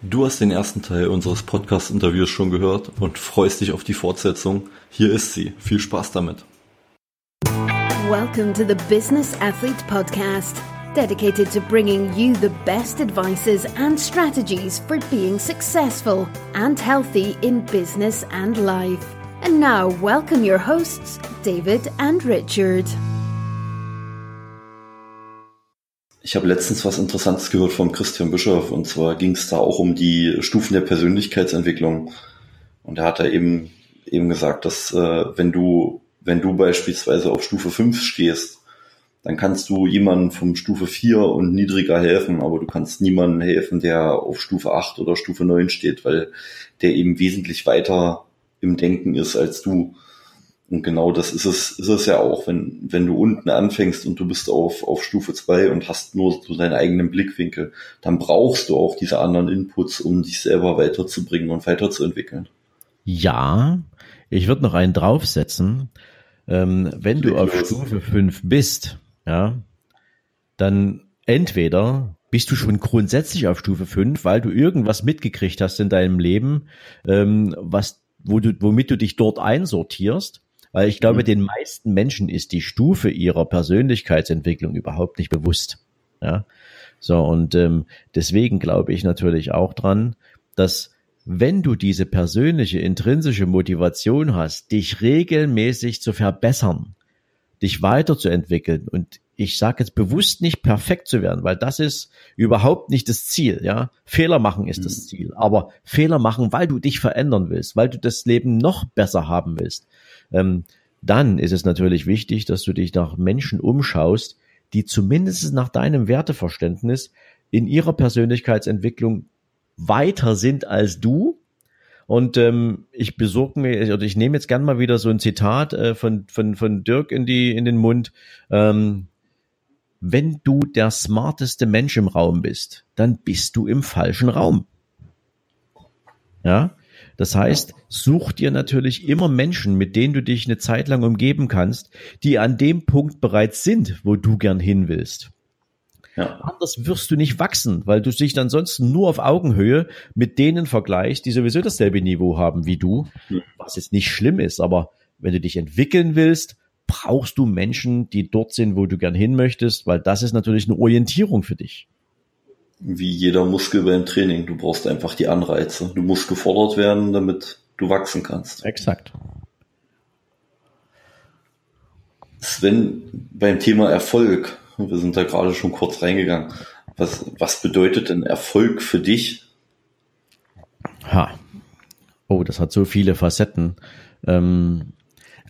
Du hast den ersten Teil unseres Podcast-Interviews schon gehört und freust dich auf die Fortsetzung. Hier ist sie. Viel Spaß damit. Welcome to the Business Athlete Podcast, dedicated to bringing you the best advices and strategies for being successful and healthy in business and life. And now, welcome your hosts, David and Richard. Ich habe letztens was Interessantes gehört vom Christian Bischof und zwar ging es da auch um die Stufen der Persönlichkeitsentwicklung. Und er hat da eben eben gesagt, dass äh, wenn du wenn du beispielsweise auf Stufe 5 stehst, dann kannst du jemandem vom Stufe 4 und niedriger helfen, aber du kannst niemandem helfen, der auf Stufe 8 oder Stufe 9 steht, weil der eben wesentlich weiter im Denken ist als du. Und genau das ist es, ist es ja auch, wenn, wenn du unten anfängst und du bist auf, auf Stufe zwei und hast nur so deinen eigenen Blickwinkel, dann brauchst du auch diese anderen Inputs, um dich selber weiterzubringen und weiterzuentwickeln. Ja, ich würde noch einen draufsetzen. Ähm, wenn du auf Stufe fünf bist, ja, dann entweder bist du schon grundsätzlich auf Stufe fünf, weil du irgendwas mitgekriegt hast in deinem Leben, ähm, was, wo du, womit du dich dort einsortierst weil ich glaube, mhm. den meisten Menschen ist die Stufe ihrer Persönlichkeitsentwicklung überhaupt nicht bewusst. Ja, so und ähm, deswegen glaube ich natürlich auch dran, dass wenn du diese persönliche intrinsische Motivation hast, dich regelmäßig zu verbessern, dich weiterzuentwickeln und ich sage jetzt bewusst nicht perfekt zu werden, weil das ist überhaupt nicht das Ziel, ja. Fehler machen ist das mhm. Ziel, aber Fehler machen, weil du dich verändern willst, weil du das Leben noch besser haben willst, ähm, dann ist es natürlich wichtig, dass du dich nach Menschen umschaust, die zumindest nach deinem Werteverständnis in ihrer Persönlichkeitsentwicklung weiter sind als du. Und ähm, ich besorge mir, oder ich nehme jetzt gern mal wieder so ein Zitat äh, von, von, von Dirk in, die, in den Mund. Ähm, wenn du der smarteste Mensch im Raum bist, dann bist du im falschen Raum. Ja, das heißt, such dir natürlich immer Menschen, mit denen du dich eine Zeit lang umgeben kannst, die an dem Punkt bereits sind, wo du gern hin willst. Ja. Anders wirst du nicht wachsen, weil du dich ansonsten nur auf Augenhöhe mit denen vergleichst, die sowieso dasselbe Niveau haben wie du, was jetzt nicht schlimm ist, aber wenn du dich entwickeln willst, brauchst du Menschen, die dort sind, wo du gern hin möchtest, weil das ist natürlich eine Orientierung für dich wie jeder Muskel beim Training. Du brauchst einfach die Anreize. Du musst gefordert werden, damit du wachsen kannst. Exakt. Sven, beim Thema Erfolg, wir sind da gerade schon kurz reingegangen. Was, was bedeutet denn Erfolg für dich? Ha. Oh, das hat so viele Facetten. Ähm,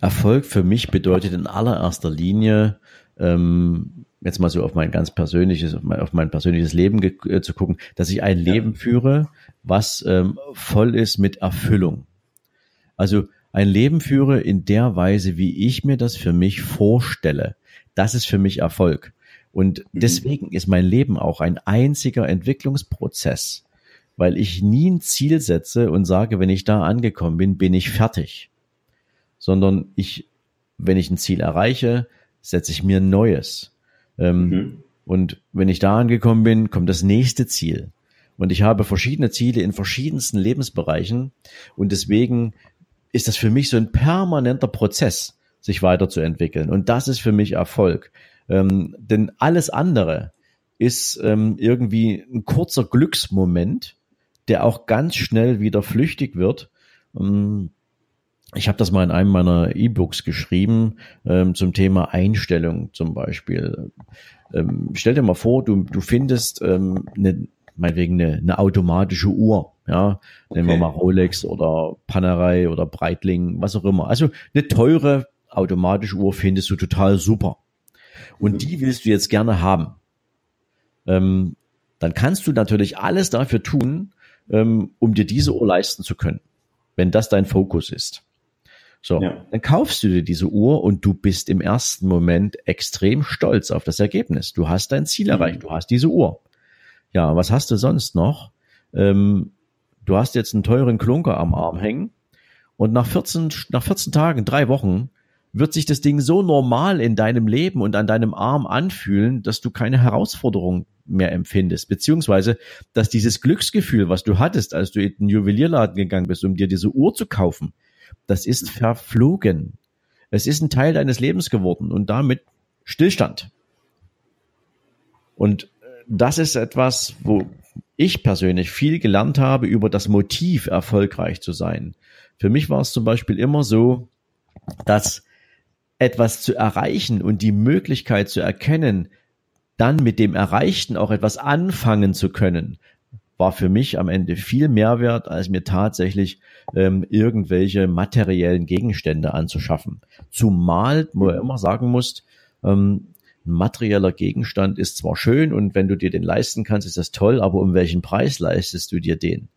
Erfolg für mich bedeutet in allererster Linie ähm, jetzt mal so auf mein ganz persönliches, auf mein, auf mein persönliches Leben äh, zu gucken, dass ich ein Leben führe, was ähm, voll ist mit Erfüllung. Also ein Leben führe in der Weise, wie ich mir das für mich vorstelle. Das ist für mich Erfolg. Und mhm. deswegen ist mein Leben auch ein einziger Entwicklungsprozess, weil ich nie ein Ziel setze und sage, wenn ich da angekommen bin, bin ich fertig. Sondern ich, wenn ich ein Ziel erreiche, setze ich mir ein neues. Ähm, mhm. Und wenn ich da angekommen bin, kommt das nächste Ziel. Und ich habe verschiedene Ziele in verschiedensten Lebensbereichen. Und deswegen ist das für mich so ein permanenter Prozess, sich weiterzuentwickeln. Und das ist für mich Erfolg. Ähm, denn alles andere ist ähm, irgendwie ein kurzer Glücksmoment, der auch ganz schnell wieder flüchtig wird. Ähm, ich habe das mal in einem meiner E-Books geschrieben ähm, zum Thema Einstellung zum Beispiel. Ähm, stell dir mal vor, du, du findest ähm, eine, meinetwegen eine, eine automatische Uhr, ja, okay. nehmen wir mal Rolex oder Panerei oder Breitling, was auch immer. Also eine teure automatische Uhr findest du total super. Und mhm. die willst du jetzt gerne haben. Ähm, dann kannst du natürlich alles dafür tun, ähm, um dir diese Uhr leisten zu können, wenn das dein Fokus ist. So, ja. dann kaufst du dir diese Uhr und du bist im ersten Moment extrem stolz auf das Ergebnis. Du hast dein Ziel mhm. erreicht, du hast diese Uhr. Ja, was hast du sonst noch? Ähm, du hast jetzt einen teuren Klunker am Arm hängen und nach 14, nach 14 Tagen, drei Wochen, wird sich das Ding so normal in deinem Leben und an deinem Arm anfühlen, dass du keine Herausforderung mehr empfindest, beziehungsweise, dass dieses Glücksgefühl, was du hattest, als du in den Juwelierladen gegangen bist, um dir diese Uhr zu kaufen, das ist verflogen. Es ist ein Teil deines Lebens geworden und damit Stillstand. Und das ist etwas, wo ich persönlich viel gelernt habe über das Motiv, erfolgreich zu sein. Für mich war es zum Beispiel immer so, dass etwas zu erreichen und die Möglichkeit zu erkennen, dann mit dem Erreichten auch etwas anfangen zu können, war für mich am Ende viel mehr wert, als mir tatsächlich ähm, irgendwelche materiellen Gegenstände anzuschaffen. Zumal, wo er immer sagen muss, ähm, ein materieller Gegenstand ist zwar schön und wenn du dir den leisten kannst, ist das toll, aber um welchen Preis leistest du dir den?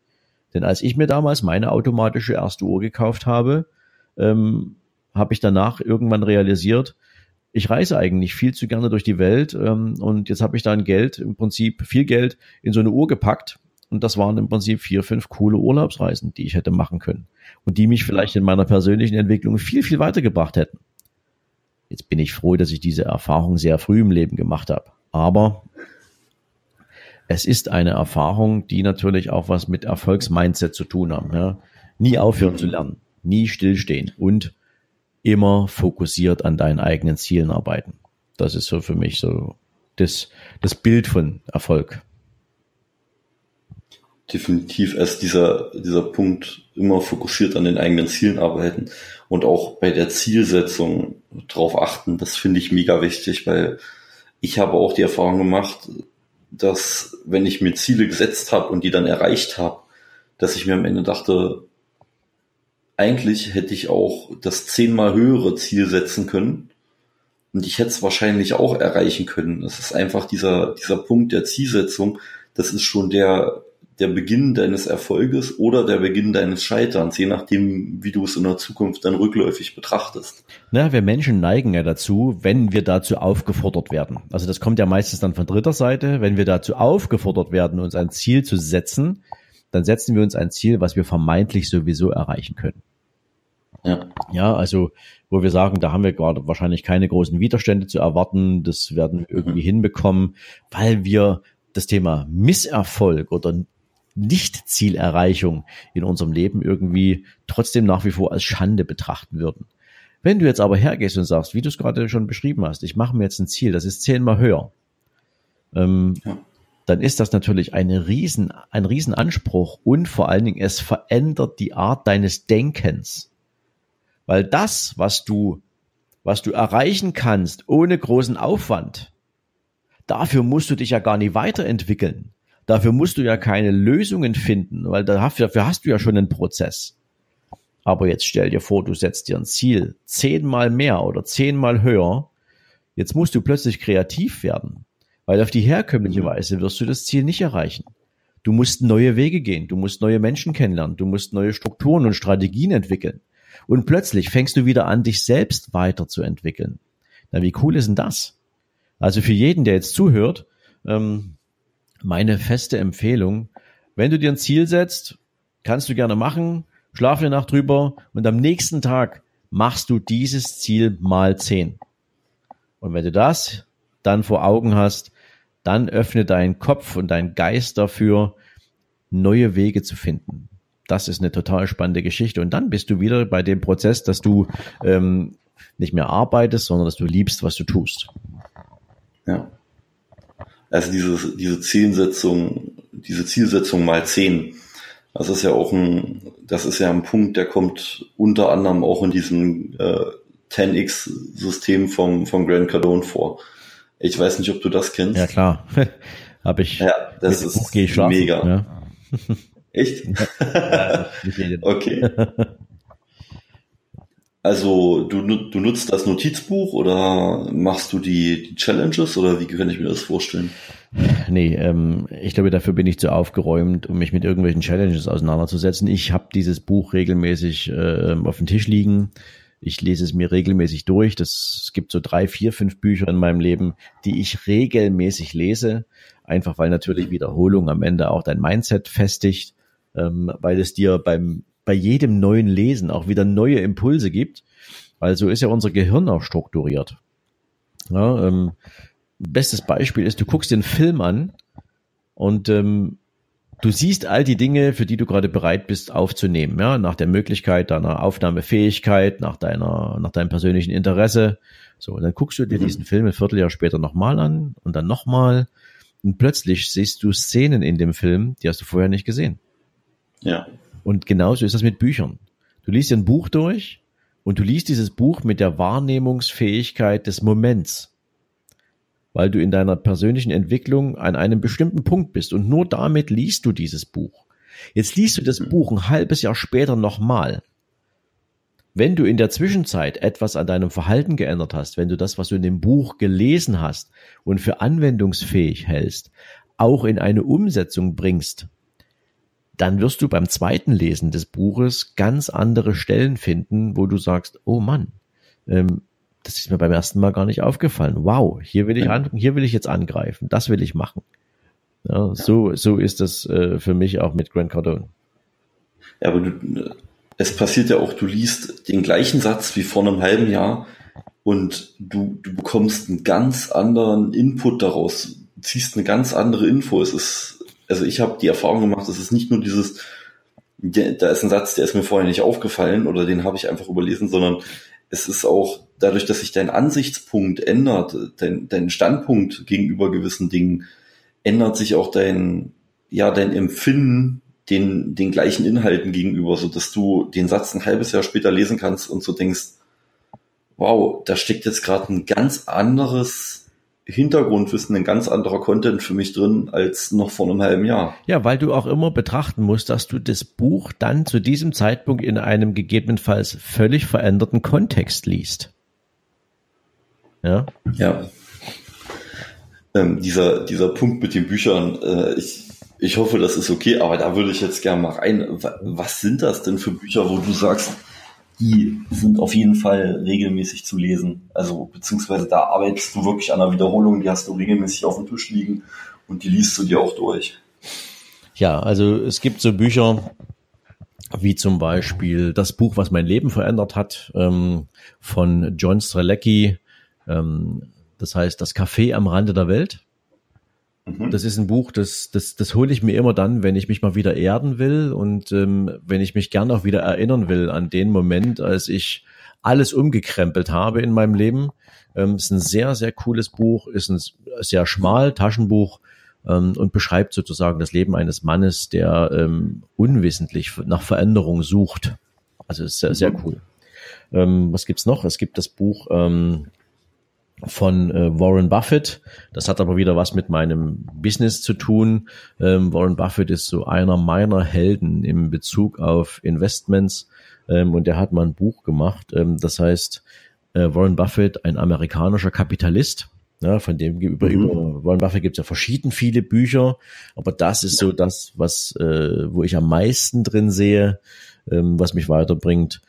Denn als ich mir damals meine automatische erste Uhr gekauft habe, ähm, habe ich danach irgendwann realisiert, ich reise eigentlich viel zu gerne durch die Welt ähm, und jetzt habe ich dann Geld, im Prinzip viel Geld in so eine Uhr gepackt und das waren im Prinzip vier, fünf coole Urlaubsreisen, die ich hätte machen können und die mich vielleicht in meiner persönlichen Entwicklung viel, viel weitergebracht hätten. Jetzt bin ich froh, dass ich diese Erfahrung sehr früh im Leben gemacht habe. Aber es ist eine Erfahrung, die natürlich auch was mit Erfolgsmindset zu tun haben. Ja? Nie aufhören zu lernen, nie stillstehen und immer fokussiert an deinen eigenen Zielen arbeiten. Das ist so für mich so das, das Bild von Erfolg. Definitiv erst dieser, dieser Punkt, immer fokussiert an den eigenen Zielen arbeiten und auch bei der Zielsetzung drauf achten, das finde ich mega wichtig, weil ich habe auch die Erfahrung gemacht, dass wenn ich mir Ziele gesetzt habe und die dann erreicht habe, dass ich mir am Ende dachte, eigentlich hätte ich auch das zehnmal höhere Ziel setzen können. Und ich hätte es wahrscheinlich auch erreichen können. Das ist einfach dieser, dieser Punkt der Zielsetzung. Das ist schon der, der Beginn deines Erfolges oder der Beginn deines Scheiterns, je nachdem, wie du es in der Zukunft dann rückläufig betrachtest. Na, wir Menschen neigen ja dazu, wenn wir dazu aufgefordert werden. Also das kommt ja meistens dann von dritter Seite. Wenn wir dazu aufgefordert werden, uns ein Ziel zu setzen, dann setzen wir uns ein Ziel, was wir vermeintlich sowieso erreichen können. Ja. ja, also wo wir sagen, da haben wir gerade wahrscheinlich keine großen Widerstände zu erwarten, das werden wir irgendwie mhm. hinbekommen, weil wir das Thema Misserfolg oder Nicht-Zielerreichung in unserem Leben irgendwie trotzdem nach wie vor als Schande betrachten würden. Wenn du jetzt aber hergehst und sagst, wie du es gerade schon beschrieben hast, ich mache mir jetzt ein Ziel, das ist zehnmal höher, ähm, ja. dann ist das natürlich eine riesen, ein Riesenanspruch und vor allen Dingen es verändert die Art deines Denkens. Weil das, was du, was du erreichen kannst ohne großen Aufwand, dafür musst du dich ja gar nicht weiterentwickeln. Dafür musst du ja keine Lösungen finden, weil dafür hast du ja schon einen Prozess. Aber jetzt stell dir vor, du setzt dir ein Ziel zehnmal mehr oder zehnmal höher. Jetzt musst du plötzlich kreativ werden, weil auf die herkömmliche mhm. Weise wirst du das Ziel nicht erreichen. Du musst neue Wege gehen, du musst neue Menschen kennenlernen, du musst neue Strukturen und Strategien entwickeln. Und plötzlich fängst du wieder an, dich selbst weiterzuentwickeln. Na, wie cool ist denn das? Also für jeden, der jetzt zuhört, ähm, meine feste Empfehlung, wenn du dir ein Ziel setzt, kannst du gerne machen, schlaf eine Nacht drüber und am nächsten Tag machst du dieses Ziel mal zehn. Und wenn du das dann vor Augen hast, dann öffne deinen Kopf und deinen Geist dafür, neue Wege zu finden das ist eine total spannende Geschichte. Und dann bist du wieder bei dem Prozess, dass du ähm, nicht mehr arbeitest, sondern dass du liebst, was du tust. Ja. Also diese, diese Zielsetzung, diese Zielsetzung mal zehn, das ist ja auch ein, das ist ja ein Punkt, der kommt unter anderem auch in diesem äh, 10x-System vom, vom Grant Cardone vor. Ich weiß nicht, ob du das kennst. Ja, klar. Habe ich. Ja, das ist mega. Ja. Echt? okay. Also du, du nutzt das Notizbuch oder machst du die, die Challenges oder wie kann ich mir das vorstellen? Nee, ähm, ich glaube, dafür bin ich zu aufgeräumt, um mich mit irgendwelchen Challenges auseinanderzusetzen. Ich habe dieses Buch regelmäßig äh, auf dem Tisch liegen. Ich lese es mir regelmäßig durch. Das, es gibt so drei, vier, fünf Bücher in meinem Leben, die ich regelmäßig lese. Einfach weil natürlich Wiederholung am Ende auch dein Mindset festigt ähm, weil es dir beim bei jedem neuen Lesen auch wieder neue Impulse gibt, weil so ist ja unser Gehirn auch strukturiert. Ja, ähm, bestes Beispiel ist, du guckst den Film an Und ähm, du siehst all die Dinge, für die du gerade bereit bist aufzunehmen, ja, nach der Möglichkeit deiner Aufnahmefähigkeit, nach deiner, nach deinem persönlichen Interesse. So, und dann guckst du dir mhm. diesen Film ein Vierteljahr später nochmal an und dann nochmal. Und plötzlich siehst du Szenen in dem Film, die hast du vorher nicht gesehen. Ja. Und genauso ist das mit Büchern. Du liest ein Buch durch und du liest dieses Buch mit der Wahrnehmungsfähigkeit des Moments weil du in deiner persönlichen Entwicklung an einem bestimmten Punkt bist und nur damit liest du dieses Buch. Jetzt liest du das. Buch ein halbes Jahr später nochmal. Wenn du in der Zwischenzeit etwas an deinem Verhalten geändert hast, wenn du das, was du in dem Buch gelesen hast und für anwendungsfähig hältst, auch in eine Umsetzung bringst, dann wirst du beim zweiten Lesen des Buches ganz andere Stellen finden, wo du sagst, oh Mann, ähm, das ist mir beim ersten Mal gar nicht aufgefallen. Wow, hier will ich an, hier will ich jetzt angreifen, das will ich machen. Ja, so, so ist das äh, für mich auch mit Grant Cardone. Ja, aber du, es passiert ja auch, du liest den gleichen Satz wie vor einem halben Jahr und du, du bekommst einen ganz anderen Input daraus, ziehst eine ganz andere Info. Es ist, also ich habe die Erfahrung gemacht, es ist nicht nur dieses, da ist ein Satz, der ist mir vorher nicht aufgefallen oder den habe ich einfach überlesen, sondern es ist auch dadurch, dass sich dein Ansichtspunkt ändert, dein, dein Standpunkt gegenüber gewissen Dingen, ändert sich auch dein, ja, dein Empfinden den, den gleichen Inhalten gegenüber, so dass du den Satz ein halbes Jahr später lesen kannst und so denkst, wow, da steckt jetzt gerade ein ganz anderes Hintergrundwissen, ein ganz anderer Content für mich drin als noch vor einem halben Jahr. Ja, weil du auch immer betrachten musst, dass du das Buch dann zu diesem Zeitpunkt in einem gegebenenfalls völlig veränderten Kontext liest. Ja. Ja. Ähm, dieser, dieser Punkt mit den Büchern, äh, ich, ich hoffe, das ist okay, aber da würde ich jetzt gerne mal rein. Was sind das denn für Bücher, wo du sagst, die sind auf jeden Fall regelmäßig zu lesen. Also beziehungsweise da arbeitest du wirklich an der Wiederholung, die hast du regelmäßig auf dem Tisch liegen und die liest du dir auch durch. Ja, also es gibt so Bücher, wie zum Beispiel das Buch, was mein Leben verändert hat, ähm, von John Strelecki. Ähm, das heißt, das Café am Rande der Welt. Mhm. Das ist ein Buch, das, das, das hole ich mir immer dann, wenn ich mich mal wieder erden will und ähm, wenn ich mich gern auch wieder erinnern will an den Moment, als ich alles umgekrempelt habe in meinem Leben. Ähm, ist ein sehr, sehr cooles Buch, ist ein sehr schmal Taschenbuch ähm, und beschreibt sozusagen das Leben eines Mannes, der ähm, unwissentlich nach Veränderung sucht. Also ist sehr, sehr mhm. cool. Ähm, was gibt's noch? Es gibt das Buch ähm, von äh, Warren Buffett. Das hat aber wieder was mit meinem Business zu tun. Ähm, Warren Buffett ist so einer meiner Helden im Bezug auf Investments ähm, und der hat mal ein Buch gemacht. Ähm, das heißt äh, Warren Buffett, ein amerikanischer Kapitalist. Ja, von dem über, mhm. über Warren Buffett gibt es ja verschieden viele Bücher, aber das ist so das, was äh, wo ich am meisten drin sehe, ähm, was mich weiterbringt.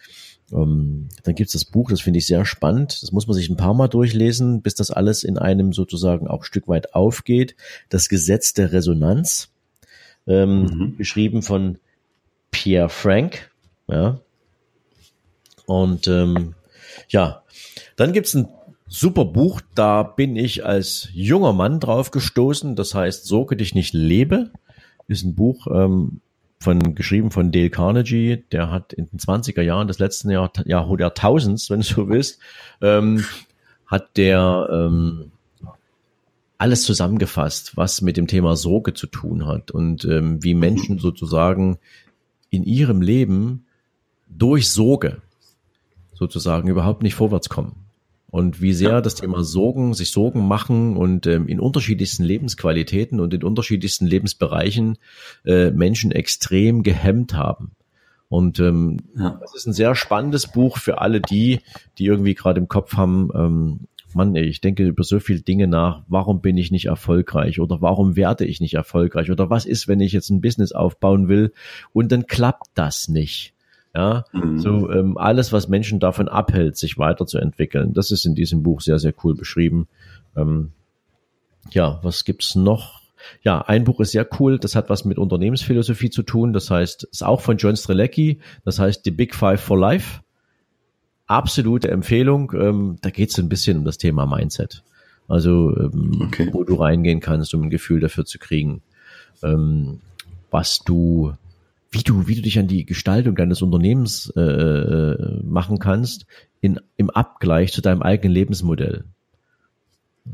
Ähm, dann gibt's das Buch, das finde ich sehr spannend. Das muss man sich ein paar Mal durchlesen, bis das alles in einem sozusagen auch Stück weit aufgeht. Das Gesetz der Resonanz, ähm, mhm. geschrieben von Pierre Frank. Ja. Und ähm, ja, dann gibt's ein super Buch, da bin ich als junger Mann drauf gestoßen. Das heißt, Sorge dich nicht lebe. Ist ein Buch, ähm, von, geschrieben von Dale Carnegie, der hat in den 20er Jahren des letzten Jahr, Jahrtausends, wenn du so willst, ähm, hat der ähm, alles zusammengefasst, was mit dem Thema Sorge zu tun hat und ähm, wie Menschen sozusagen in ihrem Leben durch Sorge sozusagen überhaupt nicht vorwärts kommen und wie sehr das Thema Sorgen, sich Sorgen machen und ähm, in unterschiedlichsten Lebensqualitäten und in unterschiedlichsten Lebensbereichen äh, Menschen extrem gehemmt haben. Und ähm, ja. das ist ein sehr spannendes Buch für alle die, die irgendwie gerade im Kopf haben, ähm, Mann, ey, ich denke über so viele Dinge nach, warum bin ich nicht erfolgreich oder warum werde ich nicht erfolgreich oder was ist, wenn ich jetzt ein Business aufbauen will und dann klappt das nicht. Ja, mhm. so ähm, alles, was Menschen davon abhält, sich weiterzuentwickeln. Das ist in diesem Buch sehr, sehr cool beschrieben. Ähm, ja, was gibt's noch? Ja, ein Buch ist sehr cool. Das hat was mit Unternehmensphilosophie zu tun. Das heißt, ist auch von John Strelecki. Das heißt, The Big Five for Life. Absolute Empfehlung. Ähm, da geht es ein bisschen um das Thema Mindset. Also, ähm, okay. wo du reingehen kannst, um ein Gefühl dafür zu kriegen. ähm, was du, wie du, wie du dich an die Gestaltung deines Unternehmens äh, äh machen kannst, in, im Abgleich zu deinem eigenen Lebensmodell.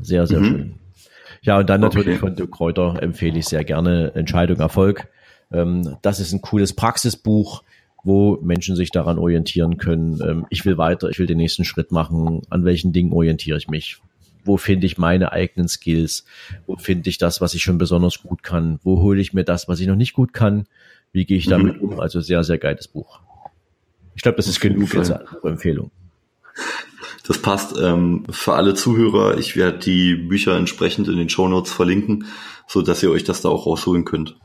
Sehr, sehr mhm. schön. Ja, und dann natürlich okay. von Dirk Kräuter empfehle ich sehr gerne Entscheidung Erfolg. Ähm, das ist ein cooles Praxisbuch, wo Menschen sich daran orientieren können. Ähm, ich will weiter, ich will den nächsten Schritt machen. An welchen Dingen orientiere ich mich? Wo finde ich meine eigenen Skills? Wo finde ich das, was ich schon besonders gut kann? Wo hole ich mir das, was ich noch nicht gut kann? Wie gehe ich damit mhm. um? Also sehr, sehr geiles Buch. Ich glaube, das ist genug als Empfehlung. Das passt ähm, für alle Zuhörer. Ich werde die Bücher entsprechend in den Show Notes verlinken, so dass ihr euch das da auch rausholen könnt.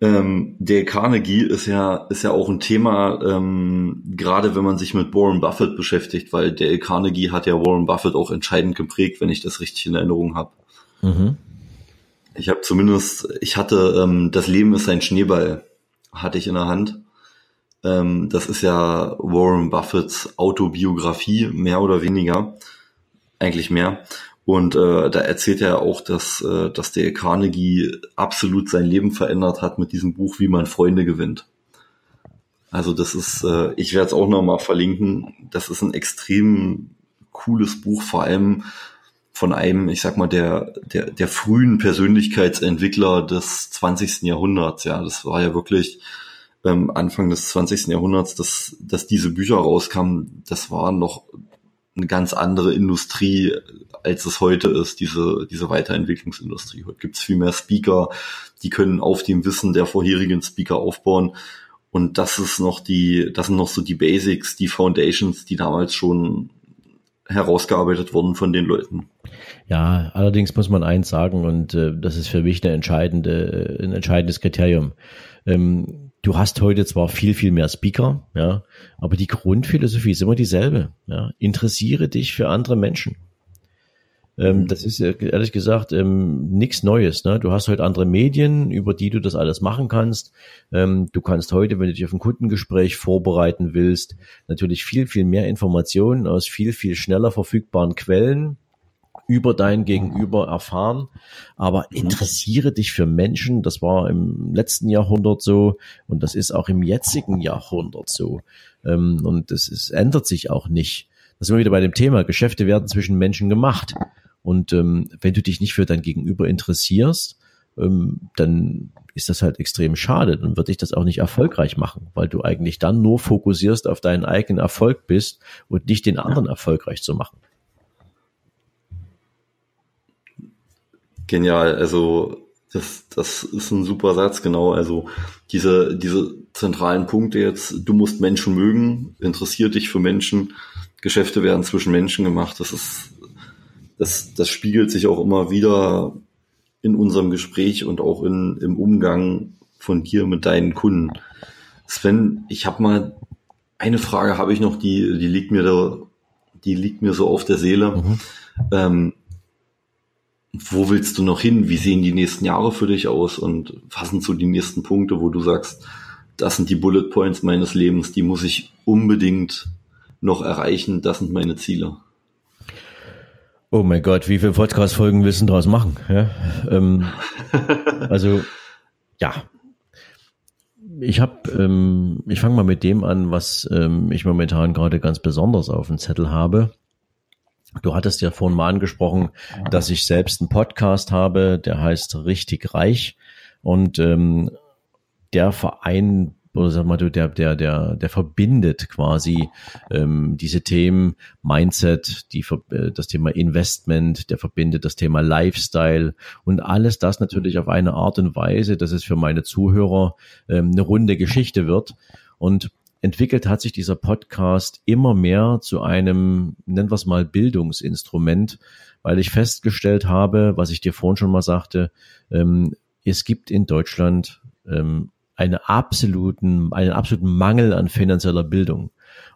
Ähm, der Carnegie ist ja ist ja auch ein Thema, ähm, gerade wenn man sich mit Warren Buffett beschäftigt, weil der Carnegie hat ja Warren Buffett auch entscheidend geprägt, wenn ich das richtig in Erinnerung habe. Mhm. Ich habe zumindest, ich hatte ähm, das Leben ist ein Schneeball, hatte ich in der Hand ähm, das ist ja Warren Buffetts Autobiografie, mehr oder weniger. Eigentlich mehr. Und äh, da erzählt er auch, dass, äh, dass der Carnegie absolut sein Leben verändert hat mit diesem Buch, wie man Freunde gewinnt. Also das ist, äh, ich werde es auch nochmal verlinken. Das ist ein extrem cooles Buch, vor allem von einem, ich sag mal, der, der, der frühen Persönlichkeitsentwickler des 20. Jahrhunderts. Ja, das war ja wirklich ähm, Anfang des 20. Jahrhunderts, dass, dass diese Bücher rauskamen, das war noch eine ganz andere Industrie, als es heute ist, diese, diese Weiterentwicklungsindustrie. Heute gibt's viel mehr Speaker, die können auf dem Wissen der vorherigen Speaker aufbauen. Und das ist noch die, das sind noch so die Basics, die Foundations, die damals schon herausgearbeitet wurden von den Leuten. Ja, allerdings muss man eins sagen, und äh, das ist für mich eine entscheidende, äh, ein entscheidendes Kriterium. Ähm, du hast heute zwar viel, viel mehr Speaker, ja, aber die Grundphilosophie ist immer dieselbe. Ja. Interessiere dich für andere Menschen. Ähm, mhm. das ist ehrlich gesagt ähm, nichts Neues. Ne? Du hast heute andere Medien, über die du das alles machen kannst. Ähm, du kannst heute, wenn du dich auf ein Kundengespräch vorbereiten willst, natürlich viel, viel mehr Informationen aus viel, viel schneller verfügbaren Quellen über dein Gegenüber erfahren. Aber mhm. interessiere dich für Menschen. Das war im letzten Jahrhundert so und das ist auch im jetzigen Jahrhundert so. Ähm, und es, es ändert sich auch nicht. Das sind wir wieder bei dem Thema. Geschäfte werden zwischen Menschen gemacht. Und ähm, wenn du dich nicht für dein Gegenüber interessierst, ähm, dann ist das halt extrem schade. Dann wird dich das auch nicht erfolgreich machen, weil du eigentlich dann nur fokussierst auf deinen eigenen Erfolg bist und nicht den anderen erfolgreich zu machen. Genial, also das, das ist ein super Satz, genau. Also diese, diese zentralen Punkte jetzt, du musst Menschen mögen, interessiert dich für Menschen, Geschäfte werden zwischen Menschen gemacht, das ist, das, das spiegelt sich auch immer wieder in unserem Gespräch und auch in, im Umgang von dir mit deinen Kunden. Sven, ich habe mal eine Frage habe ich noch, die, die liegt mir da, die liegt mir so auf der Seele. Mhm. Ähm, wo willst du noch hin? Wie sehen die nächsten Jahre für dich aus? Und was sind so die nächsten Punkte, wo du sagst, das sind die Bullet Points meines Lebens, die muss ich unbedingt noch erreichen, das sind meine Ziele. Oh mein Gott, wie viele Podcast-Folgen willst du daraus machen? Ja, ähm, also, ja. Ich habe, ähm, ich fange mal mit dem an, was ähm, ich momentan gerade ganz besonders auf dem Zettel habe. Du hattest ja vorhin mal angesprochen, dass ich selbst einen Podcast habe, der heißt Richtig Reich. Und ähm, der Verein, oder sag mal, der, der, der, der verbindet quasi ähm, diese Themen Mindset, die, äh, das Thema Investment, der verbindet das Thema Lifestyle und alles das natürlich auf eine Art und Weise, dass es für meine Zuhörer ähm, eine runde Geschichte wird. Und entwickelt hat sich dieser Podcast immer mehr zu einem, nennen wir es mal, Bildungsinstrument, weil ich festgestellt habe, was ich dir vorhin schon mal sagte, ähm, es gibt in Deutschland ähm, einen absoluten, einen absoluten Mangel an finanzieller Bildung.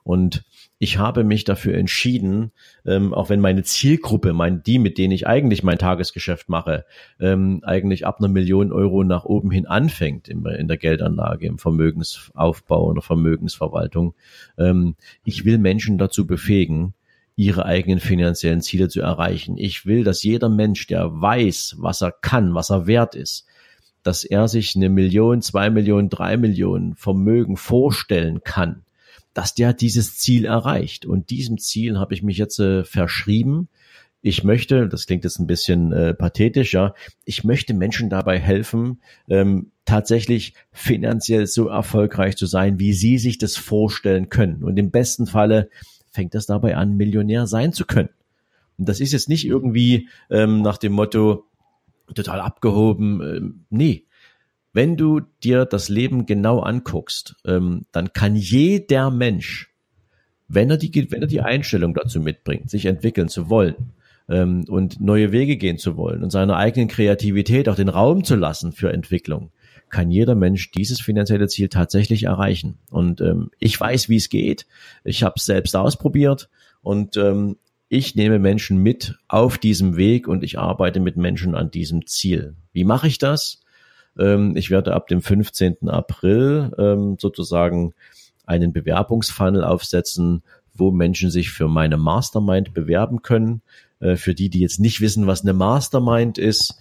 Und ich habe mich dafür entschieden, ähm, auch wenn meine Zielgruppe, mein, die, mit denen ich eigentlich mein Tagesgeschäft mache, ähm, eigentlich ab einer Million Euro nach oben hin anfängt in, in der Geldanlage, im Vermögensaufbau oder Vermögensverwaltung. Ähm, ich will Menschen dazu befähigen, ihre eigenen finanziellen Ziele zu erreichen. Ich will, dass jeder Mensch, der weiß, was er kann, was er wert ist, dass er sich eine Million, zwei Millionen, drei Millionen Vermögen vorstellen kann, dass der dieses Ziel erreicht. Und diesem Ziel habe ich mich jetzt äh, verschrieben. Ich möchte, das klingt jetzt ein bisschen äh, pathetisch, ja, ich möchte Menschen dabei helfen, ähm, tatsächlich finanziell so erfolgreich zu sein, wie sie sich das vorstellen können. Und im besten Falle fängt es dabei an, Millionär sein zu können. Und das ist jetzt nicht irgendwie ähm, nach dem Motto total abgehoben. Ähm, nee, wenn du dir das Leben genau anguckst, ähm, dann kann jeder Mensch, wenn er die, wenn er die Einstellung dazu mitbringt, sich entwickeln zu wollen ähm, und neue Wege gehen zu wollen und seiner eigenen Kreativität auch den Raum zu lassen für Entwicklung, kann jeder Mensch dieses finanzielle Ziel tatsächlich erreichen. Und ähm, ich weiß, wie es geht. Ich habe es selbst ausprobiert und ähm, ich nehme Menschen mit auf diesem Weg und ich arbeite mit Menschen an diesem Ziel. Wie mache ich das? Ähm, ich werde ab dem 15. April ähm, sozusagen einen Bewerbungsfunnel aufsetzen, wo Menschen sich für meine Mastermind bewerben können. Äh, für die, die jetzt nicht wissen, was eine Mastermind ist,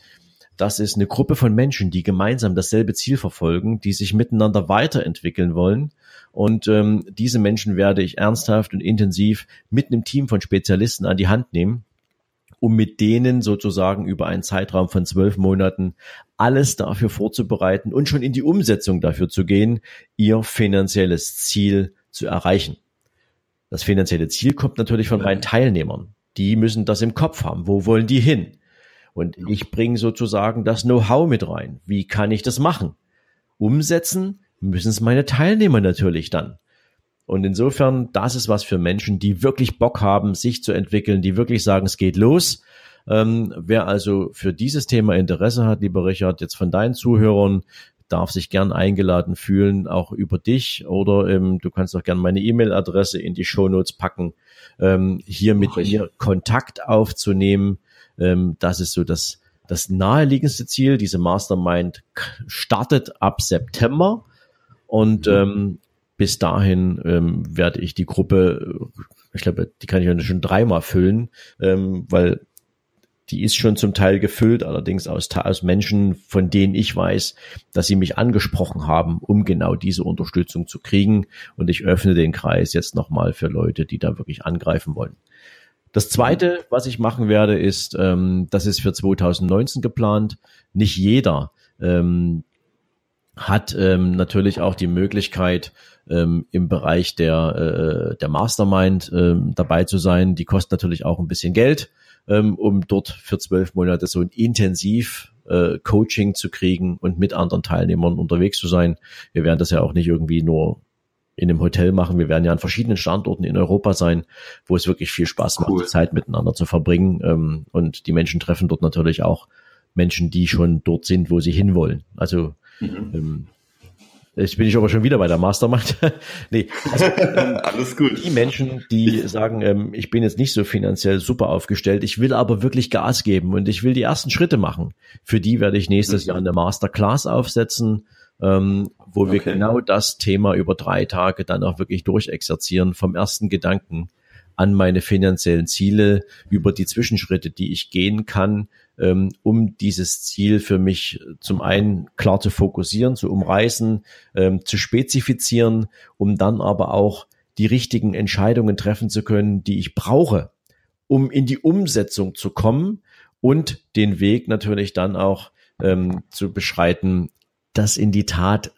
das ist eine Gruppe von Menschen, die gemeinsam dasselbe Ziel verfolgen, die sich miteinander weiterentwickeln wollen. Und ähm, diese Menschen werde ich ernsthaft und intensiv mit einem Team von Spezialisten an die Hand nehmen, um mit denen sozusagen über einen Zeitraum von zwölf Monaten alles dafür vorzubereiten und schon in die Umsetzung dafür zu gehen, ihr finanzielles Ziel zu erreichen. Das finanzielle Ziel kommt natürlich von meinen Teilnehmern. Die müssen das im Kopf haben. Wo wollen die hin? Und ich bringe sozusagen das Know-how mit rein. Wie kann ich das machen? Umsetzen müssen es meine Teilnehmer natürlich dann. Und insofern, das ist was für Menschen, die wirklich Bock haben, sich zu entwickeln, die wirklich sagen, es geht los. Ähm, wer also für dieses Thema Interesse hat, lieber Richard, jetzt von deinen Zuhörern, darf sich gern eingeladen fühlen, auch über dich oder ähm, du kannst auch gern meine E-Mail-Adresse in die Shownotes packen, ähm, hier mit mir Kontakt aufzunehmen. Ähm, das ist so das, das naheliegendste Ziel. Diese Mastermind startet ab September und mhm. ähm, bis dahin ähm, werde ich die Gruppe, ich glaube, die kann ich schon dreimal füllen, ähm, weil die ist schon zum Teil gefüllt, allerdings aus, aus Menschen, von denen ich weiß, dass sie mich angesprochen haben, um genau diese Unterstützung zu kriegen. Und ich öffne den Kreis jetzt nochmal für Leute, die da wirklich angreifen wollen. Das zweite, was ich machen werde, ist, ähm, das ist für 2019 geplant. Nicht jeder ähm, hat ähm, natürlich auch die Möglichkeit, ähm, im Bereich der, äh, der Mastermind ähm, dabei zu sein. Die kostet natürlich auch ein bisschen Geld, ähm, um dort für zwölf Monate so ein intensiv äh, Coaching zu kriegen und mit anderen Teilnehmern unterwegs zu sein. Wir werden das ja auch nicht irgendwie nur in einem Hotel machen. Wir werden ja an verschiedenen Standorten in Europa sein, wo es wirklich viel Spaß macht, cool. Zeit miteinander zu verbringen. Ähm, und die Menschen treffen dort natürlich auch Menschen, die schon dort sind, wo sie hinwollen. Also mhm. ähm, Jetzt bin ich aber schon wieder bei der Mastermind. nee, also, ähm, alles gut. Die Menschen, die sagen, ähm, ich bin jetzt nicht so finanziell super aufgestellt, ich will aber wirklich Gas geben und ich will die ersten Schritte machen. Für die werde ich nächstes mhm. Jahr eine Masterclass aufsetzen ähm, wo okay. wir genau das Thema über drei Tage dann auch wirklich durchexerzieren, vom ersten Gedanken an meine finanziellen Ziele, über die Zwischenschritte, die ich gehen kann, ähm, um dieses Ziel für mich zum einen klar zu fokussieren, zu umreißen, ähm, zu spezifizieren, um dann aber auch die richtigen Entscheidungen treffen zu können, die ich brauche, um in die Umsetzung zu kommen und den Weg natürlich dann auch ähm, zu beschreiten, das in die Tat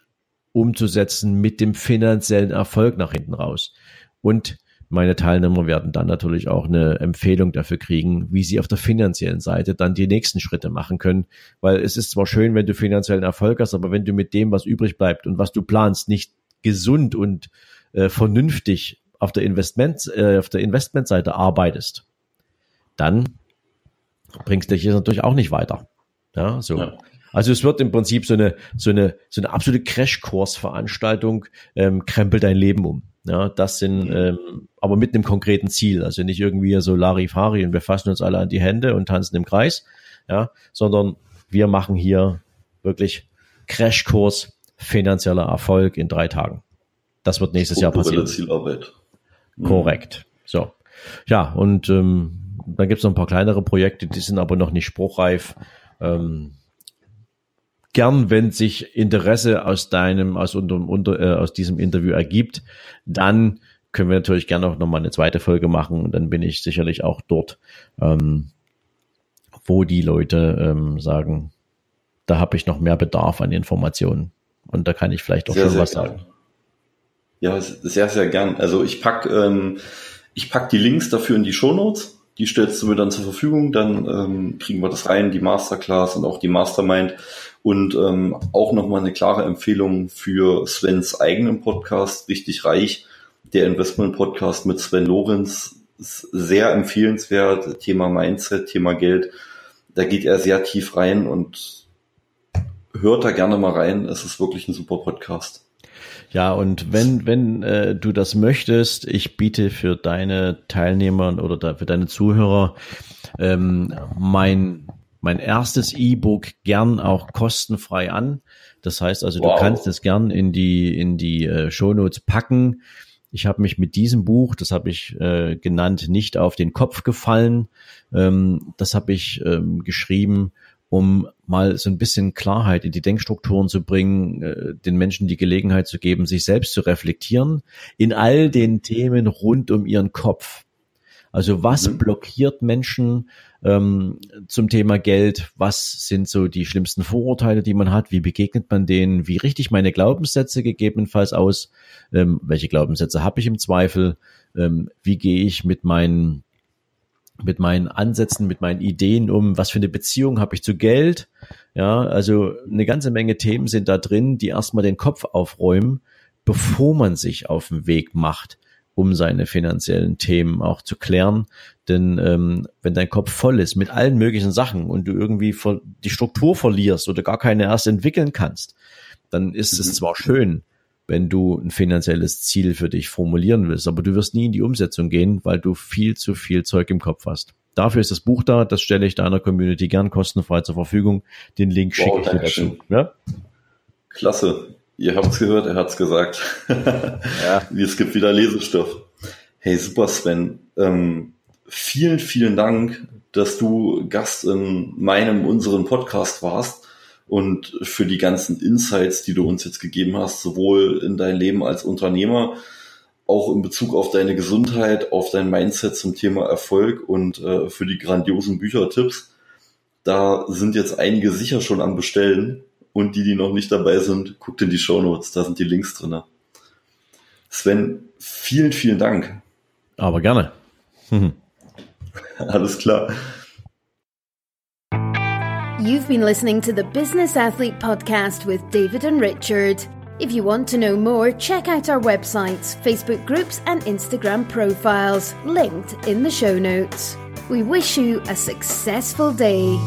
umzusetzen mit dem finanziellen Erfolg nach hinten raus. Und meine Teilnehmer werden dann natürlich auch eine Empfehlung dafür kriegen, wie sie auf der finanziellen Seite dann die nächsten Schritte machen können. Weil es ist zwar schön, wenn du finanziellen Erfolg hast, aber wenn du mit dem, was übrig bleibt und was du planst, nicht gesund und äh, vernünftig auf der Investment, äh, auf der Investmentseite arbeitest, dann bringst du dich natürlich auch nicht weiter. Ja, so. Ja. Also es wird im Prinzip so eine, so eine, so eine absolute Crashkurs-Veranstaltung, ähm, krempelt dein Leben um. Ja, das sind, mhm. ähm, aber mit einem konkreten Ziel. Also nicht irgendwie so Larifari und wir fassen uns alle an die Hände und tanzen im Kreis, ja, sondern wir machen hier wirklich Crashkurs finanzieller Erfolg in drei Tagen. Das wird nächstes Jahr passieren. Zielarbeit. Mhm. Korrekt. So. Ja, und ähm, dann gibt's noch ein paar kleinere Projekte, die sind aber noch nicht spruchreif. Ähm, gern, wenn sich Interesse aus deinem, aus, unter, unter, äh, aus diesem Interview ergibt, dann können wir natürlich gerne auch nochmal eine zweite Folge machen und dann bin ich sicherlich auch dort, ähm, wo die Leute ähm, sagen, da habe ich noch mehr Bedarf an Informationen und da kann ich vielleicht auch sehr, schon sehr was gern. sagen. Ja, sehr, sehr gern. Also ich pack, ähm, ich pack die Links dafür in die Show Notes. Die stellst du mir dann zur Verfügung, dann ähm, kriegen wir das rein, die Masterclass und auch die Mastermind. Und ähm, auch nochmal eine klare Empfehlung für Svens eigenen Podcast, richtig reich, der Investment Podcast mit Sven Lorenz. Sehr empfehlenswert, Thema Mindset, Thema Geld. Da geht er sehr tief rein und hört da gerne mal rein. Es ist wirklich ein super Podcast. Ja, und wenn, wenn äh, du das möchtest, ich biete für deine Teilnehmer oder da, für deine Zuhörer ähm, mein, mein erstes E-Book gern auch kostenfrei an. Das heißt also, wow. du kannst es gern in die, in die äh, Shownotes packen. Ich habe mich mit diesem Buch, das habe ich äh, genannt, nicht auf den Kopf gefallen. Ähm, das habe ich ähm, geschrieben, um mal so ein bisschen Klarheit in die Denkstrukturen zu bringen, äh, den Menschen die Gelegenheit zu geben, sich selbst zu reflektieren in all den Themen rund um ihren Kopf. Also was mhm. blockiert Menschen ähm, zum Thema Geld? Was sind so die schlimmsten Vorurteile, die man hat? Wie begegnet man denen? Wie richte ich meine Glaubenssätze gegebenenfalls aus? Ähm, welche Glaubenssätze habe ich im Zweifel? Ähm, wie gehe ich mit meinen mit meinen Ansätzen, mit meinen Ideen um, was für eine Beziehung habe ich zu Geld. Ja, also eine ganze Menge Themen sind da drin, die erstmal den Kopf aufräumen, bevor man sich auf den Weg macht, um seine finanziellen Themen auch zu klären. Denn ähm, wenn dein Kopf voll ist mit allen möglichen Sachen und du irgendwie die Struktur verlierst oder gar keine erst entwickeln kannst, dann ist mhm. es zwar schön, wenn du ein finanzielles Ziel für dich formulieren willst. Aber du wirst nie in die Umsetzung gehen, weil du viel zu viel Zeug im Kopf hast. Dafür ist das Buch da, das stelle ich deiner Community gern kostenfrei zur Verfügung. Den Link wow, schicke ich dir dazu. Ja? Klasse. Ihr habt's gehört, er hat's gesagt. ja. Es gibt wieder Lesestoff. Hey, super Sven. Ähm, vielen, vielen Dank, dass du Gast in meinem, unseren Podcast warst und für die ganzen Insights, die du uns jetzt gegeben hast, sowohl in dein Leben als Unternehmer, auch in Bezug auf deine Gesundheit, auf dein Mindset zum Thema Erfolg und äh, für die grandiosen Büchertipps. Da sind jetzt einige sicher schon am Bestellen und die, die noch nicht dabei sind, guckt in die Show Notes, da sind die Links drin. Sven, vielen, vielen Dank. Aber gerne. Alles klar. You've been listening to the Business Athlete Podcast with David and Richard. If you want to know more, check out our websites, Facebook groups, and Instagram profiles, linked in the show notes. We wish you a successful day.